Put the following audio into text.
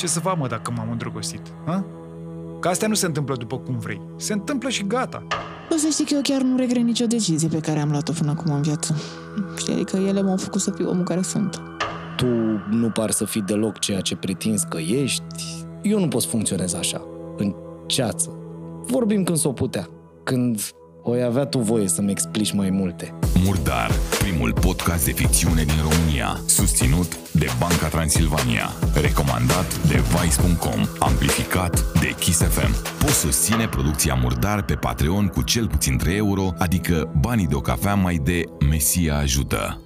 Ce să fac, mă, dacă m-am îndrăgostit? Ha? Că astea nu se întâmplă după cum vrei. Se întâmplă și gata. O să știi că eu chiar nu regret nicio decizie pe care am luat-o până acum în viață. Știi, adică ele m-au făcut să fiu omul care sunt. Tu nu par să fii deloc ceea ce pretinzi că ești. Eu nu pot să funcționez așa, în ceață. Vorbim când s-o putea, când o avea tu voie să-mi explici mai multe. Murdar, primul podcast de ficțiune din România, susținut de Banca Transilvania, recomandat de Vice.com, amplificat de Kiss FM. Poți susține producția Murdar pe Patreon cu cel puțin 3 euro, adică banii de o cafea mai de Mesia ajută.